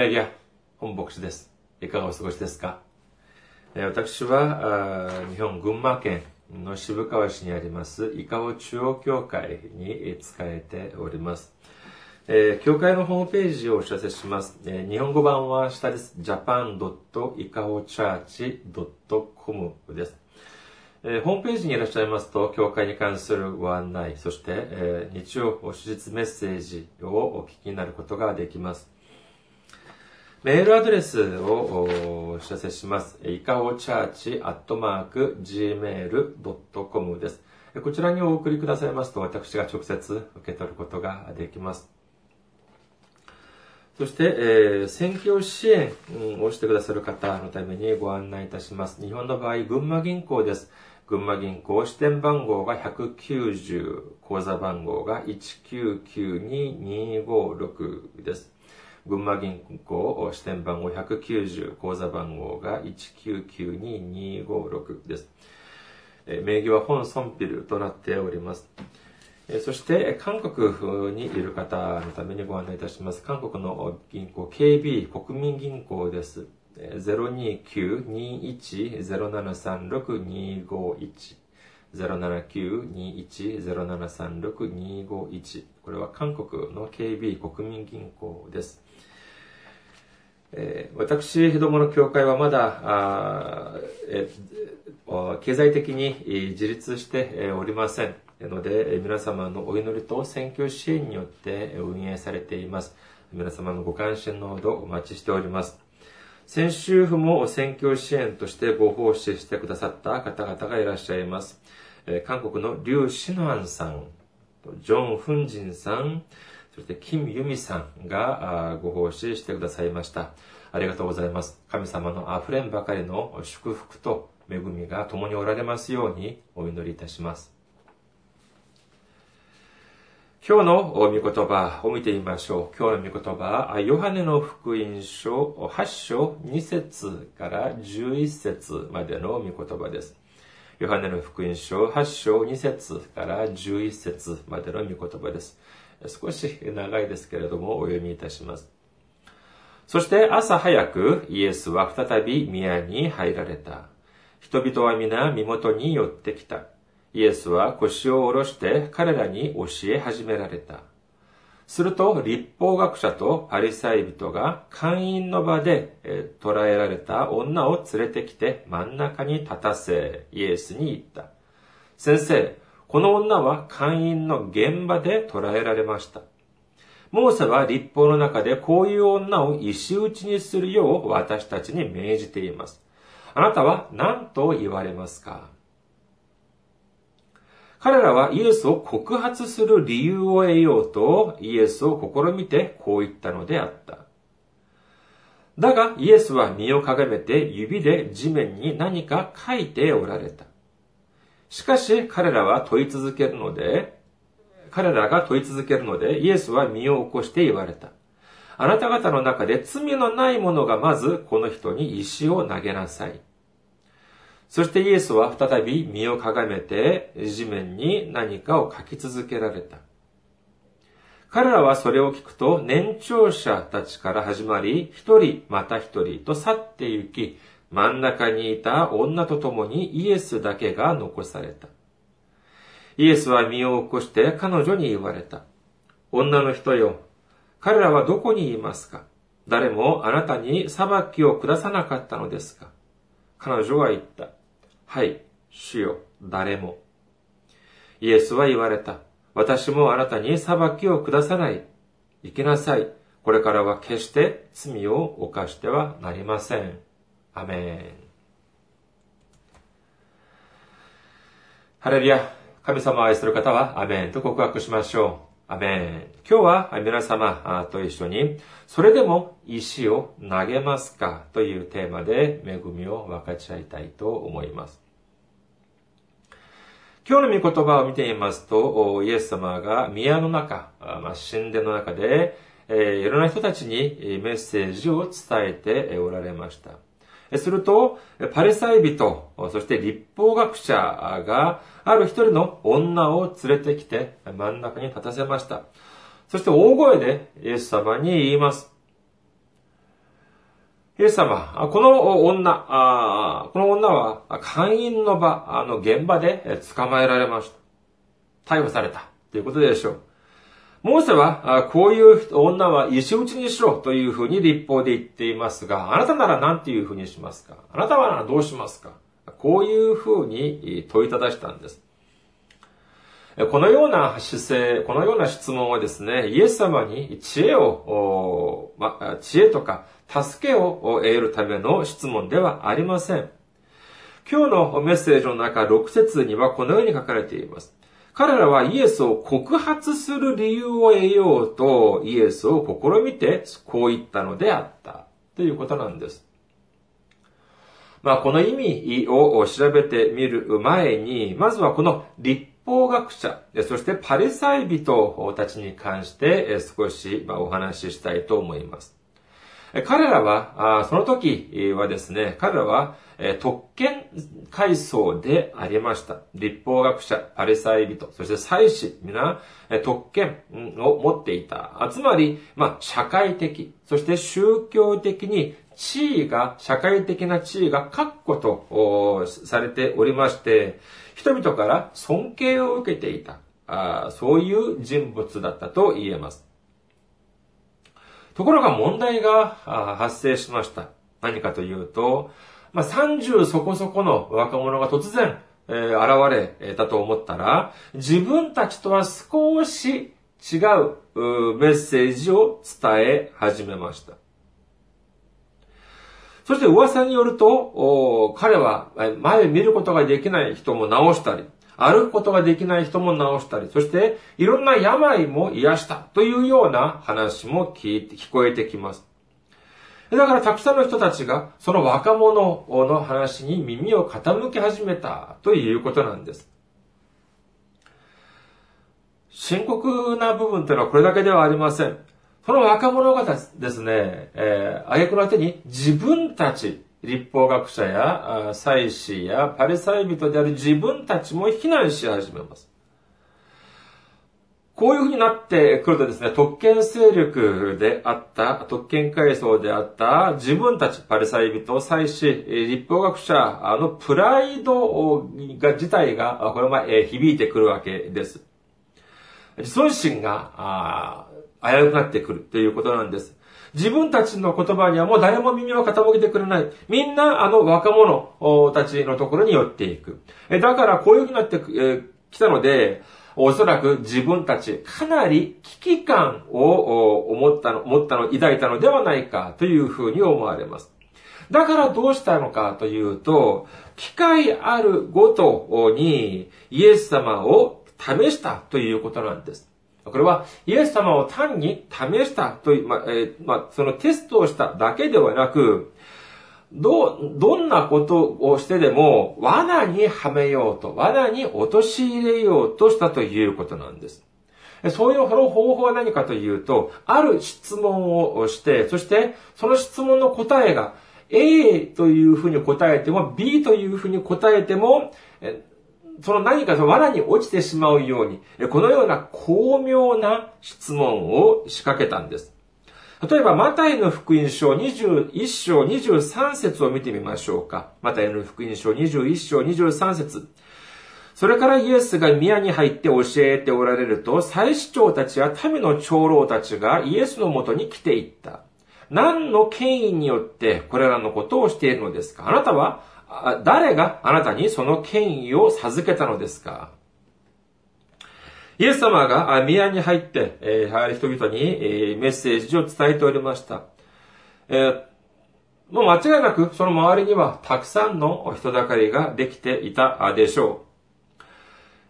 レリア、本牧師です。いかがお過ごしですかえー私は、あー日本群馬県の渋川市にあります、伊香保中央教会にえー仕えております。えー教会のホームページをお知らせします。えー日本語版は下です。japan.ikaochurch.com です。えーホームページにいらっしゃいますと、教会に関するご案内、そして、えー日曜手術メッセージをお聞きになることができます。メールアドレスをお知らせします。いかおチャーチアットマーク gmail.com です。こちらにお送りくださいますと、私が直接受け取ることができます。そして、えー選挙支援をしてくださる方のためにご案内いたします。日本の場合、群馬銀行です。群馬銀行支店番号が190、口座番号が1992256です。群馬銀行支店番号190、口座番号が1992256です。名義は本ソンピルとなっております。そして、韓国にいる方のためにご案内いたします。韓国の銀行、KB 国民銀行です。029-21-0736-251。079-21-0736-251これは韓国の KB 国民銀行です。えー私どもの教会はまだ、え経済的に自立しておりません。ので、皆様のお祈りと選挙支援によって運営されています。皆様のご関心のほどお待ちしております。先週も選挙支援としてご奉仕してくださった方々がいらっしゃいます。韓国のリュウ・シノアンさん、ジョン・フンジンさん、そしてキム・ユミさんがあご奉仕してくださいました。ありがとうございます。神様の溢れんばかりの祝福と恵みが共におられますようにお祈りいたします。今日の御言葉を見てみましょう。今日の御言葉は、ヨハネの福音書8章2節から11節までの御言葉です。ヨハネの福音書8章2節から11節までの御言葉です。少し長いですけれども、お読みいたします。そして朝早くイエスは再び宮に入られた。人々は皆身元に寄ってきた。イエスは腰を下ろして彼らに教え始められた。すると立法学者とパリサイ人が会員の場で捕らえられた女を連れてきて真ん中に立たせイエスに言った。先生、この女は会員の現場で捕らえられました。モーセは立法の中でこういう女を石打ちにするよう私たちに命じています。あなたは何と言われますか？彼らはイエスを告発する理由を得ようとイエスを試みてこう言ったのであった。だがイエスは身をかがめて指で地面に何か書いておられた。しかし彼らは問い続けるので、彼らが問い続けるのでイエスは身を起こして言われた。あなた方の中で罪のない者がまずこの人に石を投げなさい。そしてイエスは再び身をかがめて地面に何かを書き続けられた。彼らはそれを聞くと年長者たちから始まり、一人また一人と去って行き、真ん中にいた女と共にイエスだけが残された。イエスは身を起こして彼女に言われた。女の人よ、彼らはどこにいますか？誰もあなたに裁きを下さなかったのですか？彼女は言った。はい、主よ、誰も。イエスは言われた。私もあなたに裁きを下さない。行きなさい。これからは決して罪を犯してはなりません。アメン。ハレルヤ。神様を愛する方はアメンと告白しましょう。アメン。今日は皆様と一緒に、それでも石を投げますか？というテーマで恵みを分かち合いたいと思います。今日の御言葉を見てみますと、イエス様が宮の中、ま、神殿の中で、えーいろんな人たちにメッセージを伝えておられました。すると、パリサイ人、そして立法学者が、ある一人の女を連れてきて真ん中に立たせました。そして大声でイエス様に言います。イエス様、この女、この女は会員の場、あの現場で捕まえられました。逮捕されたということでしょう。モーセは、こういう女は石打ちにしろというふうに立法で言っていますが、あなたなら何ていうふうにしますか？あなたはどうしますか？こういうふうに問いただしたんです。このような姿勢、このような質問はですね、イエス様に知恵を、ま、知恵とか助けを得るための質問ではありません。今日のメッセージの中6節にはこのように書かれています。彼らはイエスを告発する理由を得ようとイエスを試みてこう言ったのであったということなんです。まあ、この意味を調べてみる前に、まずはこの立法学者、そしてパリサイ人たちに関して少しお話ししたいと思います。彼らは、その時はですね、彼らは特権階層でありました。立法学者、パリサイ人、そして祭司、皆、特権を持っていた。つまり、まあ、社会的、そして宗教的に地位が、社会的な地位が確固とされておりまして、人々から尊敬を受けていた。あそういう人物だったと言えます。ところが問題が発生しました。何かというと、まあ、30そこそこの若者が突然、えー、現れたと思ったら、自分たちとは少し違ううメッセージを伝え始めました。そして噂によると、彼は前見ることができない人も治したり、歩くことができない人も治したり、そしていろんな病も癒したというような話も聞いて、聞こえてきます。だからたくさんの人たちがその若者の話に耳を傾き始めたということなんです。深刻な部分というのはこれだけではありません。その若者がですね、えー、挙句の手に自分たち、立法学者や祭司やパリサイ人である自分たちも非難し始めます。こういうふうになってくるとですね、特権勢力であった、特権階層であった自分たち、パリサイ人、祭司、立法学者のプライドが自体が、これは響いてくるわけです。自尊心が危うくなってくるということなんです。自分たちの言葉にはもう誰も耳を傾けてくれない。みんなあの若者たちのところに寄っていく。だからこういうふうになってきたので、おそらく自分たちかなり危機感を思ったの、思ったの、抱いたのではないかというふうに思われます。だからどうしたのかというと、機会あるごとにイエス様を試したということなんです。これはイエス様を単に試したという、まあ、えー、まあ、そのテストをしただけではなく、ど、どんなことをしてでも罠にはめようと、罠に陥れようとしたということなんです。そういう方法は何かというと、ある質問をして、そしてその質問の答えが A というふうに答えても、B というふうに答えても、その何かその罠に落ちてしまうように、このような巧妙な質問を仕掛けたんです。例えば、マタイの福音書21章23節を見てみましょうか。マタイの福音書21章23節それからイエスが宮に入って教えておられると、祭司長たちや民の長老たちがイエスのもとに来ていった。何の権威によってこれらのことをしているのですか？あなたは誰があなたにその権威を授けたのですか？イエス様が宮に入って、えー、人々に、えー、メッセージを伝えておりました。えー、もう間違いなくその周りにはたくさんの人だかりができていたでしょ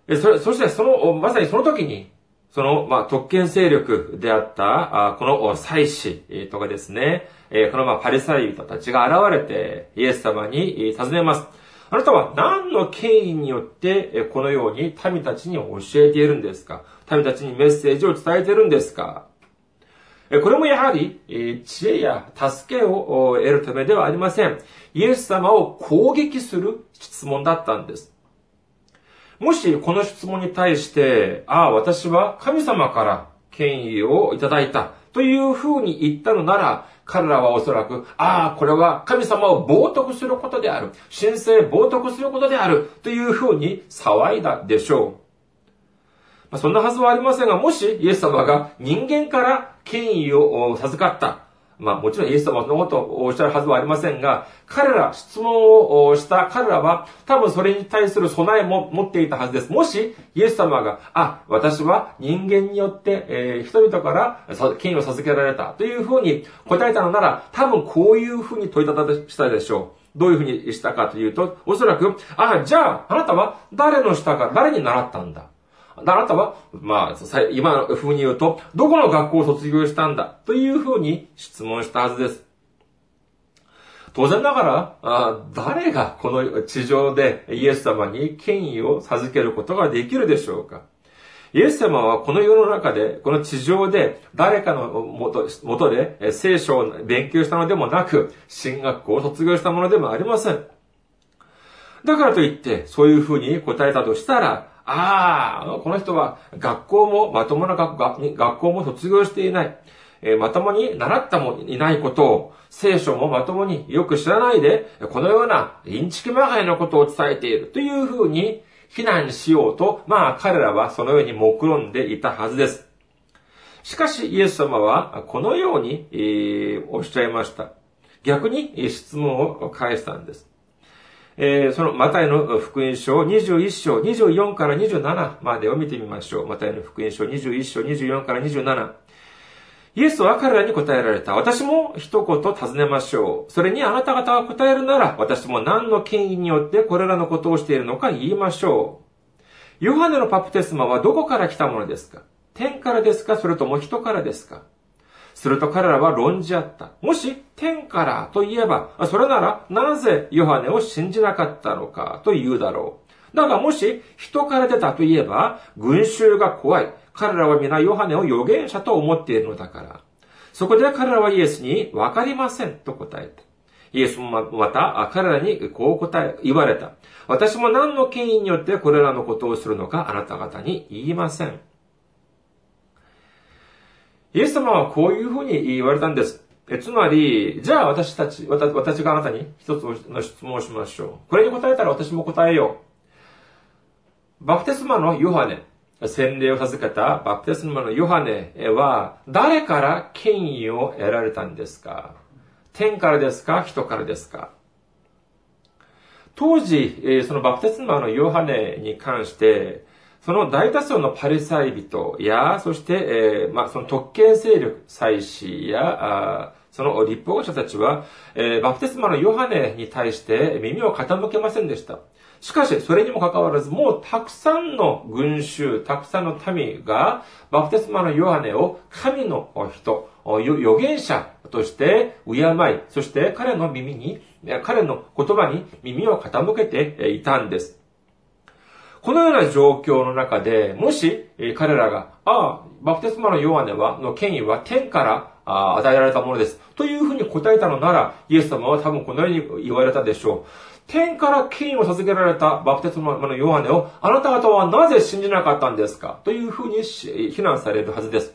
う。そそしてその、まさにその時に、その、まあ、特権勢力であった、あこの祭司とかですね、えこのまあパリサイ人たちが現れて、イエス様に尋ねます。あなたは何の権威によって、このように民たちに教えているんですか？民たちにメッセージを伝えているんですか？これもやはり、知恵や助けを得るためではありません。イエス様を攻撃する質問だったんです。もしこの質問に対して、ああ、私は神様から権威をいただいた。という風に言ったのなら、彼らはおそらく、ああ、これは神様を冒涜することである。神聖冒涜することである。という風に騒いだでしょう。まあ、そんなはずはありませんが、もしイエス様が人間から権威を授かった。まあもちろんイエス様のことをおっしゃるはずはありませんが、彼ら、質問をした彼らは多分それに対する備えも持っていたはずです。もしイエス様が、あ、私は人間によって、えー、人々から権威を授けられたというふうに答えたのなら、多分こういうふうに問いただしたでしょう。どういうふうにしたかというと、おそらく、あ、じゃあ、あなたは誰の下か、誰に習ったんだ？あなたは、まあ、今の風に言うと、どこの学校を卒業したんだ？というふうに質問したはずです。当然ながら、あ誰がこの地上でイエス様に権威を授けることができるでしょうか？イエス様はこの世の中で、この地上で誰かのもともとで聖書を勉強したのでもなく、進学校を卒業したものでもありません。だからといって、そういうふうに答えたとしたら、ああ、この人は学校も、まともな学学校も卒業していない。え、まともに習ったもいないことを、聖書もまともによく知らないで、このようなインチキまがいのことを伝えているというふうに非難しようと、まあ彼らはそのように目論んでいたはずです。しかしイエス様はこのように、えー、おっしゃいました。逆に質問を返したんです。えー、そのマタイの福音書21章24から27までを見てみましょう。マタイの福音書21章24から27。イエスは彼らに答えられた。私も一言尋ねましょう。それにあなた方が答えるなら、私も何の権威によってこれらのことをしているのか言いましょう。ヨハネのパプテスマはどこから来たものですか？天からですか？それとも人からですか？すると彼らは論じ合った。もし天からと言えば、それならなぜヨハネを信じなかったのかと言うだろう。だがもし人から出たと言えば、群衆が怖い。彼らは皆ヨハネを預言者と思っているのだから。そこで彼らはイエスにわかりませんと答えた。イエスもまた彼らにこう答え、言われた。私も何の権威によってこれらのことをするのかあなた方に言いません。イエス様はこういうふうに言われたんです。えつまり、じゃあ私たち、私があなたに一つの質問をしましょう。これに答えたら私も答えよう。バプテスマのヨハネ、洗礼を授けたバプテスマのヨハネは、誰から権威を得られたんですか？天からですか？人からですか？当時、そのバプテスマのヨハネに関して、その大多数のパリサイ人や、そして、えー、まあ、その特権勢力、祭司や、その立法者たちは、えー、バプテスマのヨハネに対して耳を傾けませんでした。しかし、それにもかかわらず、もうたくさんの群衆、たくさんの民が、バプテスマのヨハネを神の人、預言者として敬い、そして彼の耳に、彼の言葉に耳を傾けていたんです。このような状況の中で、もし、彼らが、ああ、バプテスマのヨハネは、の権威は天から与えられたものです。というふうに答えたのなら、イエス様は多分このように言われたでしょう。天から権威を授けられたバプテスマのヨハネを、あなた方はなぜ信じなかったんですか？というふうに非難されるはずです。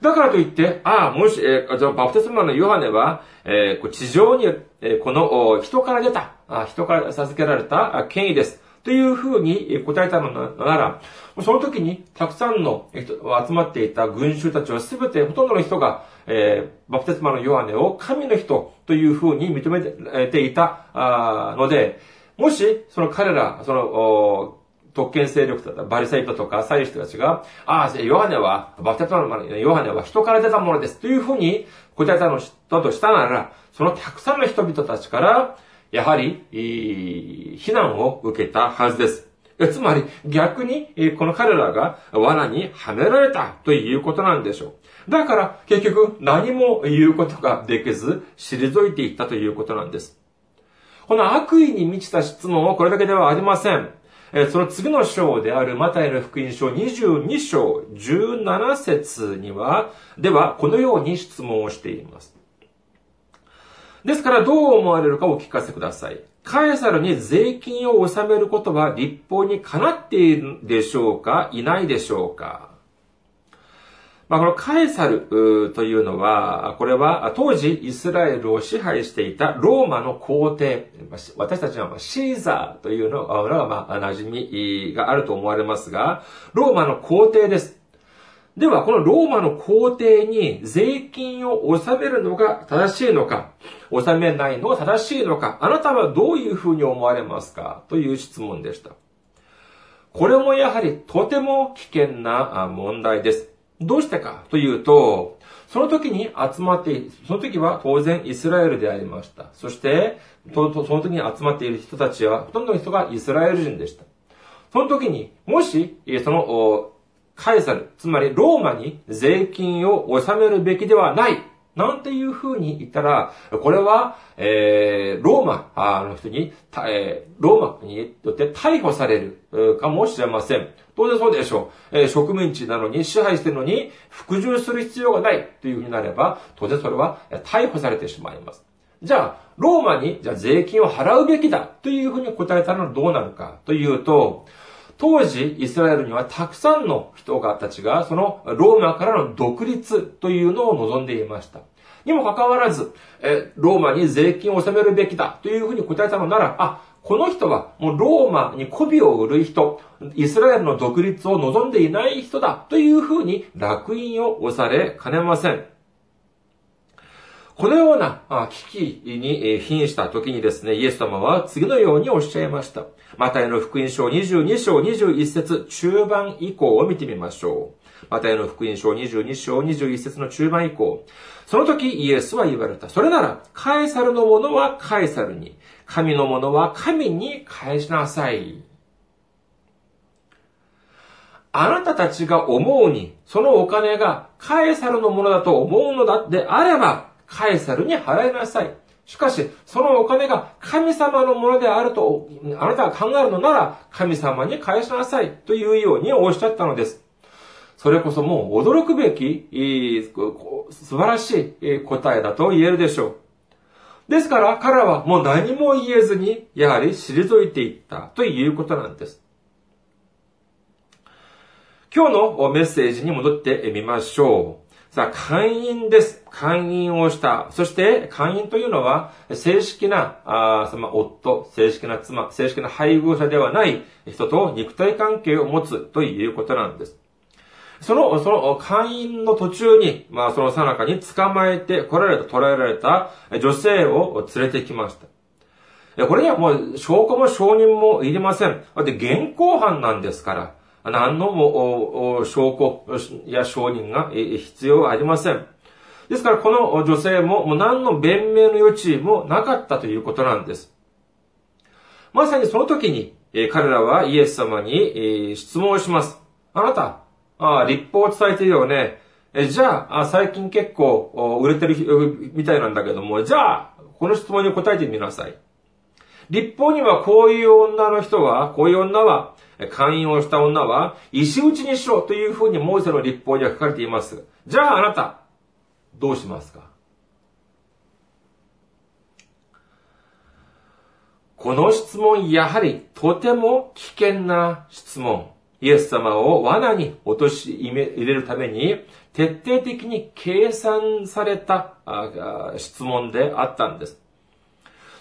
だからといって、ああ、もし、えー、バプテスマのヨハネは、えー、地上に、えー、この人から出た、人から授けられた権威です。というふうに答えたのなら、その時にたくさんの人集まっていた群衆たちは全てほとんどの人が、えー、バプテスマのヨハネを神の人というふうに認めていたので、もし、その彼ら、その、特権勢力だったバリサイトとかサイ人たちが、ああ、ヨハネは、バプテスマのヨハネは人から出たものです。というふうに答えたのだとしたなら、そのたくさんの人々たちから、やはり、非難を受けたはずです。つまり、逆に、この彼らが罠にはめられたということなんでしょう。だから、結局、何も言うことができず、退いていったということなんです。この悪意に満ちた質問はこれだけではありません。その次の章であるマタイの福音書22章17節には、では、このように質問をしています。ですからどう思われるかお聞かせください。カエサルに税金を納めることは立法にかなっているでしょうか？いないでしょうか？まあ、このカエサルというのは、これは当時イスラエルを支配していたローマの皇帝、私たちはシーザーというのが、まあ、馴染みがあると思われますが、ローマの皇帝です。では、このローマの皇帝に税金を納めるのが正しいのか、納めないのが正しいのか、あなたはどういうふうに思われますか？という質問でした。これもやはりとても危険な問題です。どうしてか？というと、その時に集まって、その時は当然イスラエルでありました。そして、その時に集まっている人たちは、ほとんどの人がイスラエル人でした。その時に、もし、その、カエサル、つまりローマに税金を納めるべきではないなんていう風に言ったら、これは、えー、ローマの人に、えー、ローマによって逮捕されるかもしれません。当然そうでしょう。えー、植民地なのに、支配してるのに、服従する必要がないという風になれば、当然それは逮捕されてしまいます。じゃあ、ローマに、じゃあ税金を払うべきだという風に答えたらどうなるかというと、当時、イスラエルにはたくさんの人がたちが、そのローマからの独立というのを望んでいました。にもかかわらず、えローマに税金を納めるべきだというふうに答えたのなら、あ、この人はもうローマに媚びを売る人、イスラエルの独立を望んでいない人だというふうに楽印を押されかねません。このような危機に瀕した時にですね、イエス様は次のようにおっしゃいました。マタイの福音書22章21節中盤以降を見てみましょう。マタイの福音書22章21節の中盤以降。その時イエスは言われた。それなら、カエサルのものはカエサルに、神のものは神に返しなさい。あなたたちが思うに、そのお金がカエサルのものだと思うのだであれば、カエサルに払いなさい。しかし、そのお金が神様のものであると、あなたが考えるのなら、神様に返しなさいというようにおっしゃったのです。それこそもう驚くべき、素晴らしい答えだと言えるでしょう。ですから、彼らはもう何も言えずに、やはり退いていったということなんです。今日のメッセージに戻ってみましょう。さあ、会員です。会員をした。そして、会員というのは、正式な、あその夫、正式な妻、正式な配偶者ではない人と肉体関係を持つということなんです。その、その会員の途中に、まあその最中に捕まえて来られた、捕らえられた女性を連れてきました。これにはもう証拠も証人もいりません。だって現行犯なんですから。何のも証拠や証人が必要ありません。ですからこの女性ももう何の弁明の余地もなかったということなんです。まさにその時に彼らはイエス様に質問をします。あなた、あ立法を伝えているよね。じゃあ、最近結構売れてるみたいなんだけども、じゃあ、この質問に答えてみなさい。立法にはこういう女の人は、こういう女は、会員をした女は、石打ちにしろというふうにモーセの立法には書かれています。じゃああなた、どうしますか？この質問、やはりとても危険な質問。イエス様を罠に落とし入れるために、徹底的に計算された質問であったんです。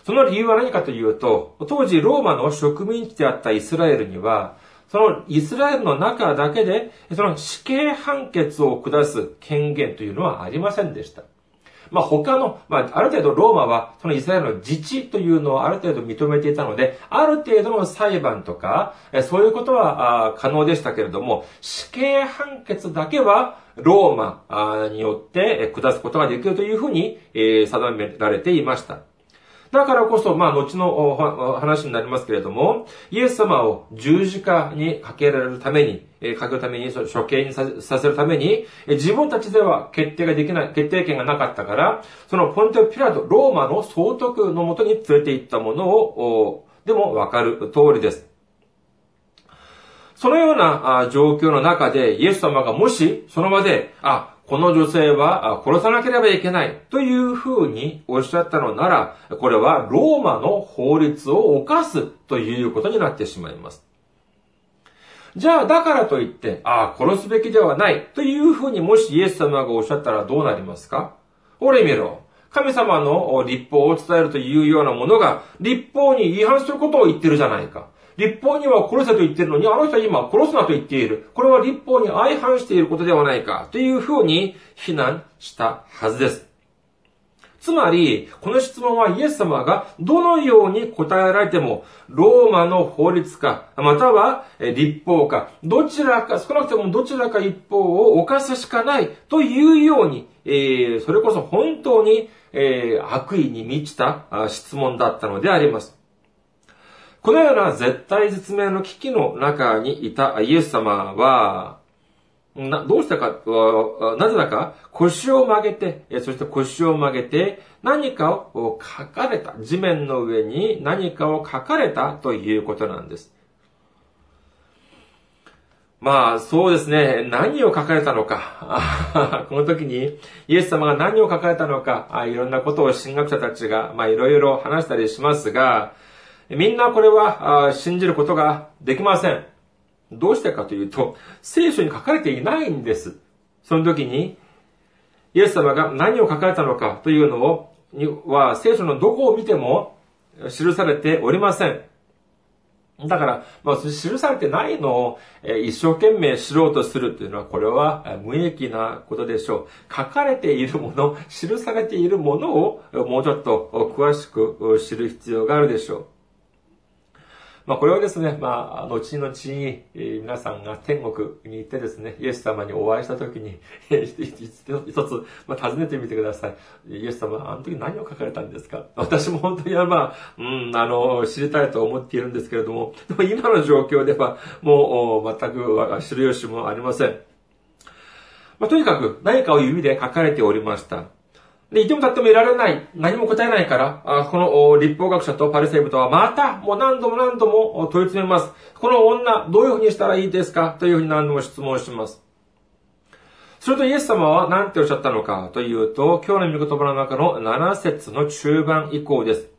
その理由は何かというと、当時ローマの植民地であったイスラエルには、そのイスラエルの中だけで、その死刑判決を下す権限というのはありませんでした。まあ他の、まあある程度ローマはそのイスラエルの自治というのをある程度認めていたので、ある程度の裁判とか、そういうことは可能でしたけれども、死刑判決だけはローマによって下すことができるというふうに定められていました。だからこそ、まあ、後の話になりますけれども、イエス様を十字架にかけられるために、えかけるために、処刑にさせるために、自分たちでは決定ができない、決定権がなかったから、そのポンテオピラト、ローマの総督のもとに連れて行ったものを、でもわかる通りです。そのような状況の中で、イエス様がもし、その場で、あ、この女性は殺さなければいけないというふうにおっしゃったのなら、これはローマの法律を犯すということになってしまいます。じゃあ、だからといって、ああ、殺すべきではないというふうにもしイエス様がおっしゃったらどうなりますか？俺見ろ。神様の立法を伝えるというようなものが、立法に違反することを言ってるじゃないか。立法には殺せと言ってるのに、あの人は今殺すなと言っている。これは立法に相反していることではないか。というふうに非難したはずです。つまり、この質問はイエス様がどのように答えられても、ローマの法律か、または立法か、どちらか、少なくともどちらか一方を犯すしかないというように、えー、それこそ本当に、えー、悪意に満ちた質問だったのであります。このような絶対絶命の危機の中にいたイエス様は、な、どうしたか、なぜだか、腰を曲げて、そして腰を曲げて、何かを書かれた。地面の上に何かを書かれたということなんです。まあ、そうですね。何を書かれたのか。この時に、イエス様が何を書かれたのか、いろんなことを神学者たちが、まあ、いろいろ話したりしますが、みんなこれは信じることができません。どうしてかというと、聖書に書かれていないんです。その時に、イエス様が何を書かれたのかというのを、には聖書のどこを見ても記されておりません。だから、まあ、記されてないのを一生懸命知ろうとするというのは、これは無益なことでしょう。書かれているもの、記されているものをもうちょっと詳しく知る必要があるでしょう。まあこれはですね、まあ、後々に、え皆さんが天国に行ってですね、イエス様にお会いしたときに、一つ、まあ、尋ねてみてください。イエス様、あの時何を書かれたんですか？私も本当にはまあ、うん、あの、知りたいと思っているんですけれども、でも今の状況ではもう全く知る由もありません。まあ、とにかく何かを指で書かれておりました。で、いても立ってもいられない。何も答えないから、あこの立法学者とパリセイブとはまた、もう何度も何度も問い詰めます。この女、どういうふうにしたらいいですか？というふうに何度も質問します。するとイエス様は何ておっしゃったのか？というと、今日の御言葉の中の7節の中盤以降です。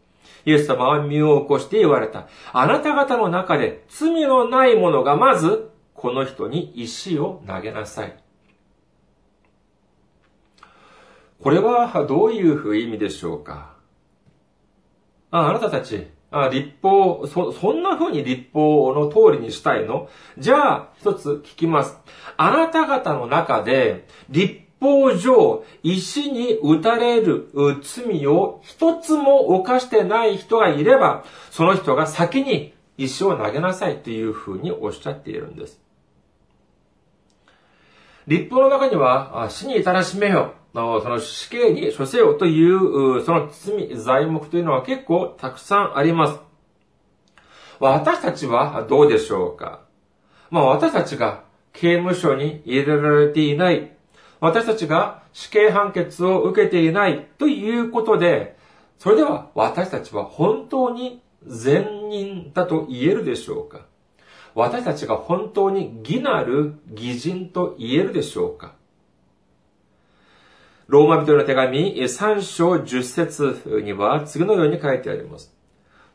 イエス様は身を起こして言われた。あなた方の中で罪のない者がまず、この人に石を投げなさい。これはどういう意味でしょうか？ああなたたち、あ立法、そ、そんな風に立法の通りにしたいの？じゃあ、一つ聞きます。あなた方の中で、立法上、石に打たれる罪を一つも犯してない人がいれば、その人が先に石を投げなさいという風におっしゃっているんです。立法の中には、死に至らしめよ。その死刑に処せよという、その罪、材目というのは結構たくさんあります。私たちはどうでしょうか？まあ私たちが刑務所に入れられていない、私たちが死刑判決を受けていないということで、それでは私たちは本当に善人だと言えるでしょうか？私たちが本当に義なる義人と言えるでしょうか？ローマ人の手紙3章10節には次のように書いてあります。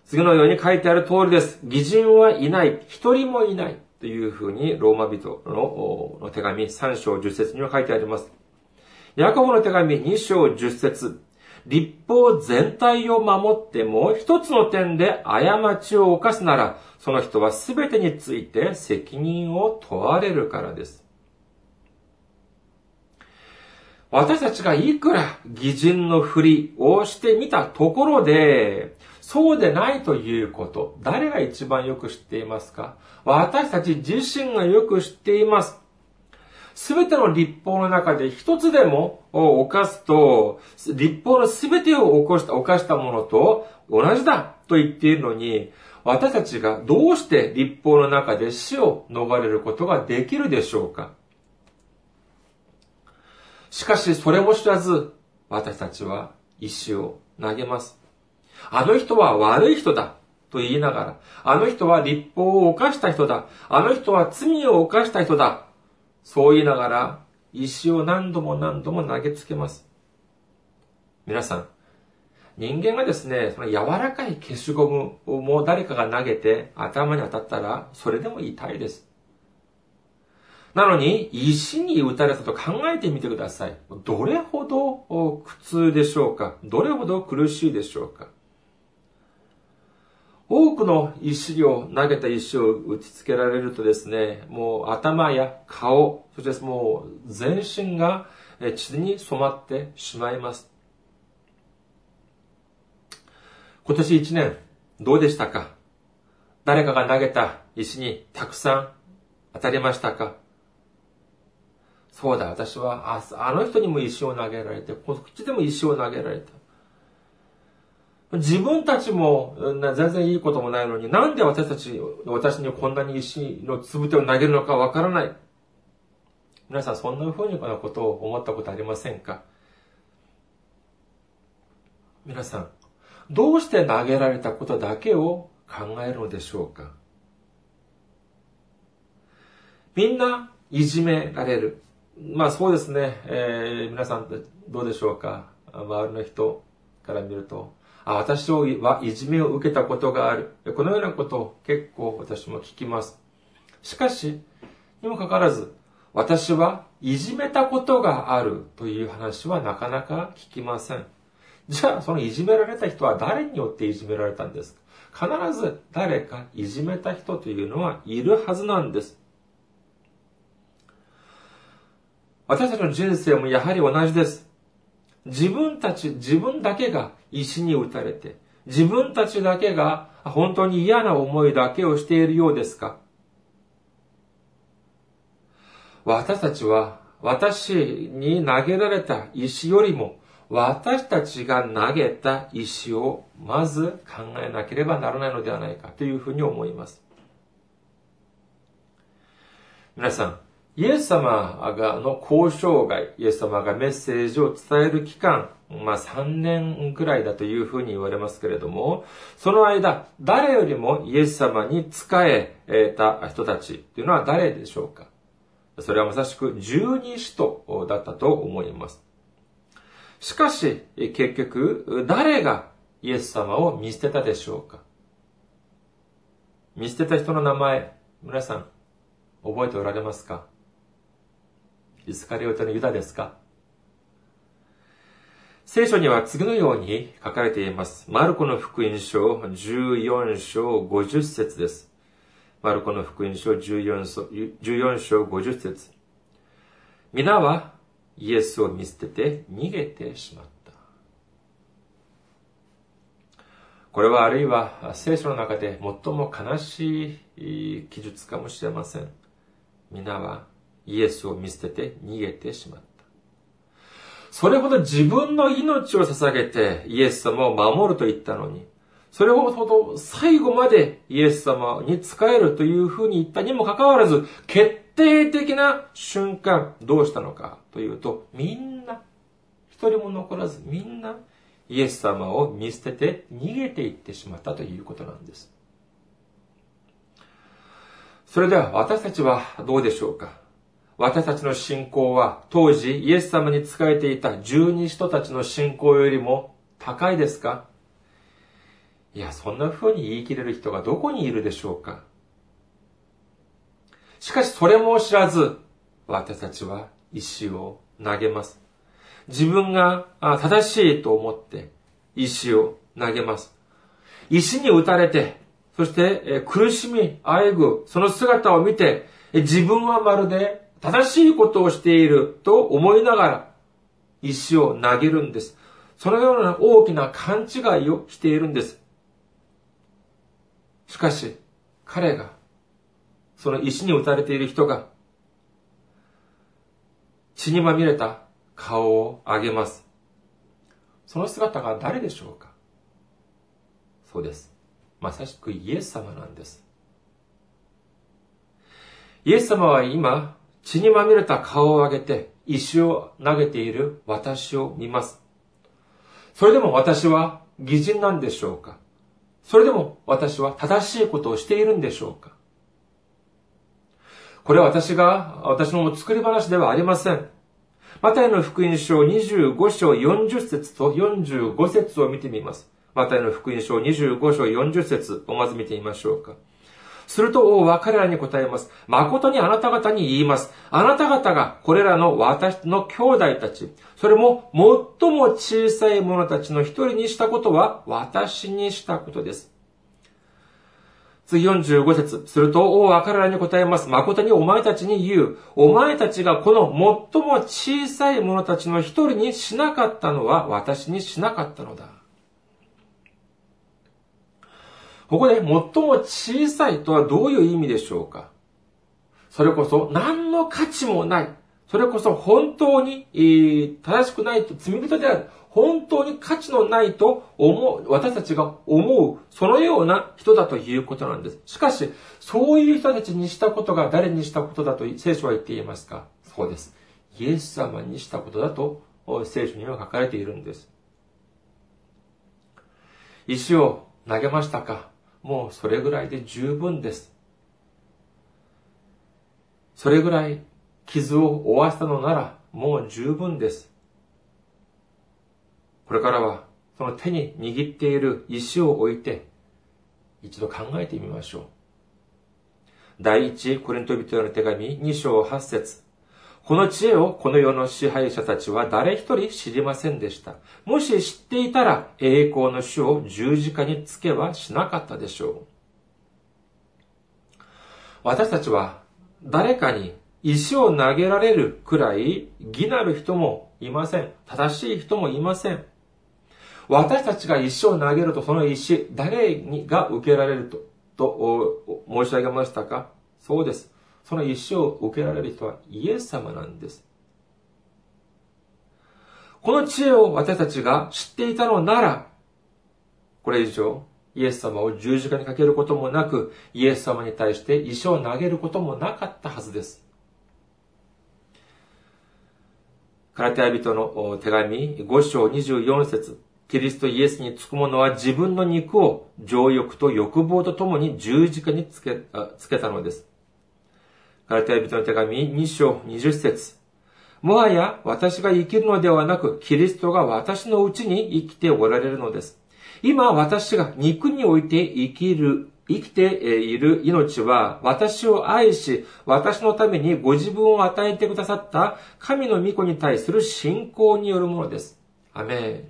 次のように書いてある通りです。義人はいない。一人もいない。というふうにローマ人の手紙3章10節には書いてあります。ヤコブの手紙2章10節立法全体を守っても一つの点で過ちを犯すなら、その人は全てについて責任を問われるからです。私たちがいくら偽人のふりをしてみたところで、そうでないということ、誰が一番よく知っていますか？私たち自身がよく知っています。すべての立法の中で一つでも犯すと、立法のすべてを起こした、犯したものと同じだと言っているのに、私たちがどうして立法の中で死を逃れることができるでしょうか？しかしそれも知らず、私たちは石を投げます。あの人は悪い人だと言いながら、あの人は立法を犯した人だ。あの人は罪を犯した人だ。そう言いながら、石を何度も何度も投げつけます。皆さん、人間がですね、その柔らかい消しゴムをもう誰かが投げて頭に当たったら、それでも痛いです。なのに、石に打たれたと考えてみてください。どれほど苦痛でしょうか？どれほど苦しいでしょうか？多くの石を、投げた石を打ち付けられるとですね、もう頭や顔、そしてもう全身が血に染まってしまいます。今年一年、どうでしたか？誰かが投げた石にたくさん当たりましたか？そうだ、私は、ああの人にも石を投げられて、こっちでも石を投げられた。自分たちも全然いいこともないのに、なんで私たち、私にこんなに石のつぶてを投げるのかわからない。皆さん、そんな風になことを思ったことありませんか？皆さん、どうして投げられたことだけを考えるのでしょうか？みんないじめられる。まあそうですね、えー、皆さんどうでしょうか？周りの人から見ると、あ、私はいじめを受けたことがある。このようなことを結構私も聞きます。しかし、にもかかわらず、私はいじめたことがあるという話はなかなか聞きません。じゃあ、そのいじめられた人は誰によっていじめられたんですか？必ず誰かいじめた人というのはいるはずなんです。私たちの人生もやはり同じです。自分たち、自分だけが石に打たれて、自分たちだけが本当に嫌な思いだけをしているようですか？私たちは私に投げられた石よりも私たちが投げた石をまず考えなければならないのではないかというふうに思います。皆さん、イエス様がの交渉外、イエス様がメッセージを伝える期間、まあ3年くらいだというふうに言われますけれども、その間、誰よりもイエス様に仕えた人たちというのは誰でしょうか？それはまさしく十二使徒だったと思います。しかし、結局、誰がイエス様を見捨てたでしょうか？見捨てた人の名前、皆さん、覚えておられますか？イスカリオテのユダですか？聖書には次のように書かれています。マルコの福音書14章50節です。マルコの福音書14章 ,14 章50節皆はイエスを見捨てて逃げてしまった。これはあるいは聖書の中で最も悲しい記述かもしれません。皆はイエスを見捨てて逃げてしまった。それほど自分の命を捧げてイエス様を守ると言ったのに、それほど最後までイエス様に仕えるというふうに言ったにもかかわらず、決定的な瞬間、どうしたのかというと、みんな、一人も残らずみんなイエス様を見捨てて逃げていってしまったということなんです。それでは私たちはどうでしょうか？私たちの信仰は当時イエス様に仕えていた十二人たちの信仰よりも高いですか？いや、そんな風に言い切れる人がどこにいるでしょうか？しかしそれも知らず、私たちは石を投げます。自分が正しいと思って石を投げます。石に打たれて、そして苦しみ、あえぐ、その姿を見て、自分はまるで正しいことをしていると思いながら石を投げるんです。そのような大きな勘違いをしているんです。しかし、彼が、その石に打たれている人が、血にまみれた顔を上げます。その姿が誰でしょうか？そうです。まさしくイエス様なんです。イエス様は今、血にまみれた顔を上げて石を投げている私を見ます。それでも私は偽人なんでしょうか？それでも私は正しいことをしているんでしょうか？これは私が、私の作り話ではありません。マタイの福音書25章40節と45節を見てみます。マタイの福音書25章40節をまず見てみましょうか。すると王は彼らに答えます。誠にあなた方に言います。あなた方がこれらの私の兄弟たち、それも最も小さい者たちの一人にしたことは私にしたことです。次45節すると王は彼らに答えます。誠にお前たちに言う。お前たちがこの最も小さい者たちの一人にしなかったのは私にしなかったのだ。ここで最も小さいとはどういう意味でしょうか？それこそ何の価値もない。それこそ本当に、正しくないと罪人である。本当に価値のないと思う、私たちが思う、そのような人だということなんです。しかし、そういう人たちにしたことが誰にしたことだと聖書は言っていますか？そうです。イエス様にしたことだと聖書には書かれているんです。石を投げましたか？もうそれぐらいで十分です。それぐらい傷を負わせたのならもう十分です。これからはその手に握っている石を置いて一度考えてみましょう。第一コリント人への手紙2章8節この知恵をこの世の支配者たちは誰一人知りませんでした。もし知っていたら栄光の主を十字架につけはしなかったでしょう。私たちは誰かに石を投げられるくらい義なる人もいません。正しい人もいません。私たちが石を投げるとその石、誰にが受けられると、と申し上げましたか？そうです。その石を受けられる人はイエス様なんです。この知恵を私たちが知っていたのなら、これ以上、イエス様を十字架にかけることもなく、イエス様に対して石を投げることもなかったはずです。カラテア人の手紙5章24節キリストイエスにつく者は自分の肉を情欲と欲望とともに十字架につけつけたのです。カラテヤ人の手紙2章20節もはや私が生きるのではなく、キリストが私のうちに生きておられるのです。今私が肉において生きる、生きている命は私を愛し、私のためにご自分を与えてくださった神の御子に対する信仰によるものです。アメン。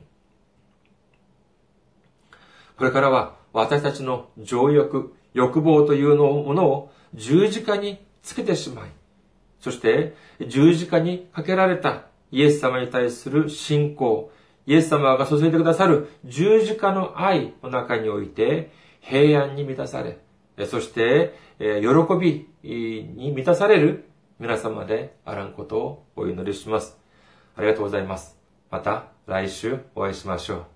これからは私たちの情欲、欲望というものを十字架につけてしまい、そして十字架にかけられたイエス様に対する信仰、イエス様が注いでくださる十字架の愛の中において平安に満たされ、そして喜びに満たされる皆様であらんことをお祈りします。ありがとうございます。また来週お会いしましょう。